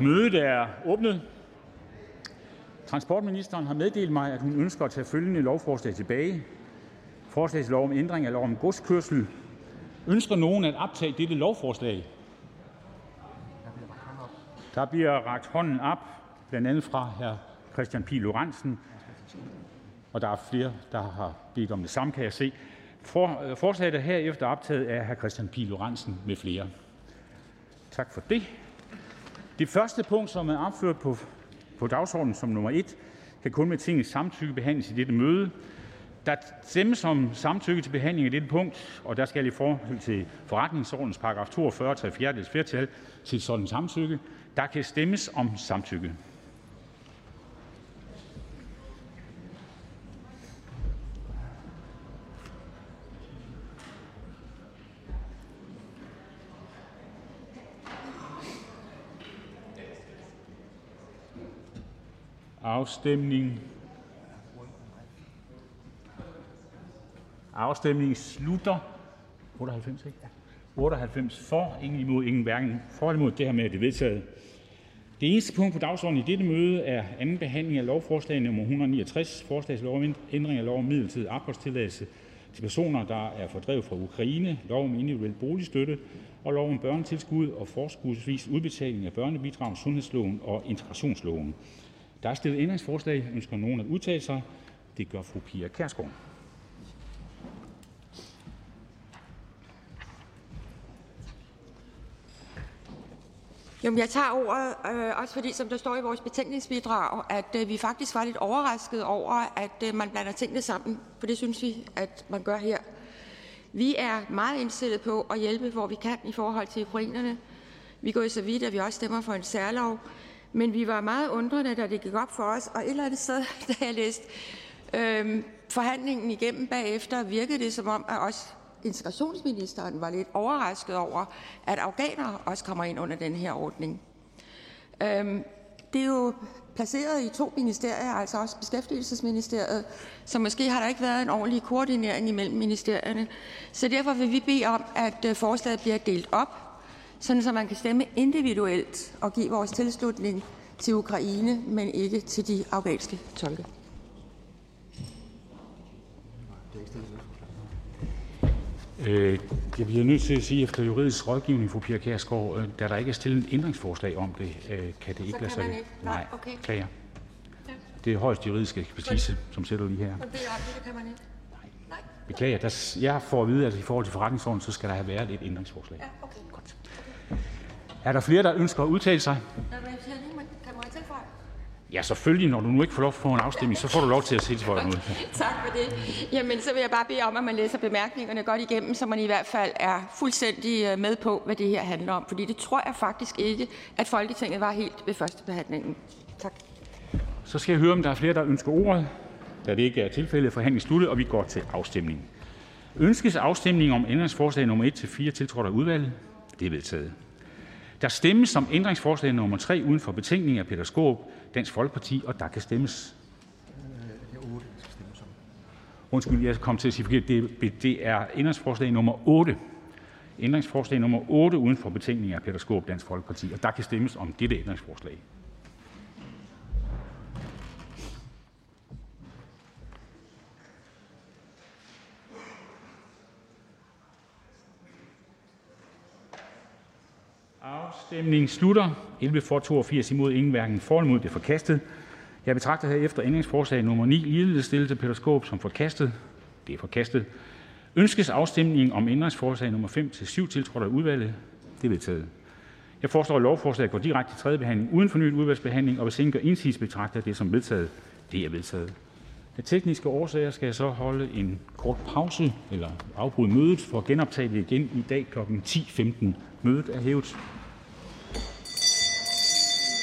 Mødet er åbnet. Transportministeren har meddelt mig, at hun ønsker at tage følgende lovforslag tilbage: Forslag til lov om ændring af lov om godskørsel. Ønsker nogen at optage dette lovforslag? Der bliver rakt hånden op, blandt andet fra hr. Kristian Pihl Lorentzen, og der er flere, der har bedt om det samme, kan jeg se. For, øh, forslaget er herefter optaget af hr. Kristian Pihl Lorentzen med flere. Tak for det. Det første punkt, som er opført på, på dagsordenen som nummer 1, kan kun med tingets samtykke behandles i dette møde. Der stemmes om samtykke til behandling af dette punkt, og der skal i forhold til forretningsordens paragraf 42 til fjerdedels flertal til sådan samtykke. Der kan stemmes om samtykke. Afstemning. Afstemningen slutter. 98, ikke? 98 for, ingen imod, ingen hverken for eller imod. Det her med, at det er vedtaget. Det eneste punkt på dagsordenen i dette møde er anden behandling af lovforslag nr. 169, forslag til lov om ændring af lov om midlertidig opholdstilladelse til personer, der er fordrevet fra Ukraine, lov om individuel boligstøtte og lov om børnetilskud og forskudsvis udbetaling af børnebidrag, sundhedsloven og integrationsloven. Der er stillet ændringsforslag. Ønsker nogen at udtale sig? Det gør fru Pia Kærsgaard. Jamen, jeg tager ordet, øh, også fordi, som der står i vores betænkningsbidrag, at øh, vi faktisk var lidt overrasket over, at øh, man blander tingene sammen, for det synes vi, at man gør her. Vi er meget indstillet på at hjælpe, hvor vi kan i forhold til ukrainerne. Vi går så vidt, at vi også stemmer for en særlov, men vi var meget undrende, da det gik op for os, og et eller andet sted, da jeg læste øh, forhandlingen igennem bagefter, virkede det som om, at også integrationsministeren var lidt overrasket over, at afghanere også kommer ind under den her ordning. Øh, det er jo placeret i to ministerier, altså også beskæftigelsesministeriet, så måske har der ikke været en ordentlig koordinering imellem ministerierne. Så derfor vil vi bede om, at øh, forslaget bliver delt op, sådan så man kan stemme individuelt og give vores tilslutning til Ukraine, men ikke til de afghanske tolke. Øh, jeg bliver nødt til at sige, efter juridisk rådgivning, fru Pia Kærsgaard, øh, da der ikke er stillet et ændringsforslag om det, øh, kan det ikke lade sig... ikke? Nej, okay. klager. Det er højst juridiske ekspertise, som sætter lige her. Men det kan man ikke. Beklager, der, jeg får at vide, at i forhold til forretningsordenen, så skal der have været et ændringsforslag. Ja, okay. Godt. Er der flere, der ønsker at udtale sig? Ja, selvfølgelig. Når du nu ikke får lov at få en afstemning, så får du lov til at tilføje noget. Tak for det. Jamen, så vil jeg bare bede om, at man læser bemærkningerne godt igennem, så man i hvert fald er fuldstændig øh, med på, hvad det her handler om. Fordi det tror jeg faktisk ikke, at Folketinget var helt ved første behandlingen. Tak. Så skal jeg høre, om der er flere, der ønsker ordet. Da det ikke er tilfældet, forhandling sluttet, og vi går til afstemning. Ønskes afstemning om ændringsforslag nummer 1-4 tiltrådt af udvalget? Det er vedtaget. Der stemmes om ændringsforslag nummer 3 uden for betænkning af Peter Skåb, Dansk Folkeparti, og der kan stemmes. Undskyld, jeg kom til at sige forkert. Det, det er ændringsforslag nummer 8. Ændringsforslag nummer 8 uden for betænkning af Peter Skåb, Dansk Folkeparti, og der kan stemmes om dette ændringsforslag. Afstemningen slutter. 11 for, 82 imod, ingen hverken for eller imod. Det er forkastet. Jeg betragter herefter ændringsforslag nummer 9, ligeledes stillet til Peter som forkastet. Det er forkastet. Ønskes afstemning om ændringsforslag nummer 5-7 tiltrådt af udvalget? Det er vedtaget. Jeg foreslår, at lovforslaget går direkte til tredje behandling uden fornyet udvalgsbehandling, og hvis ingen gør indsigelse, betragter det som vedtaget. Det er vedtaget. Af tekniske årsager skal jeg så holde en kort pause eller afbryde mødet for at genoptage det igen i dag kl. 10.15. Mødet er hævet.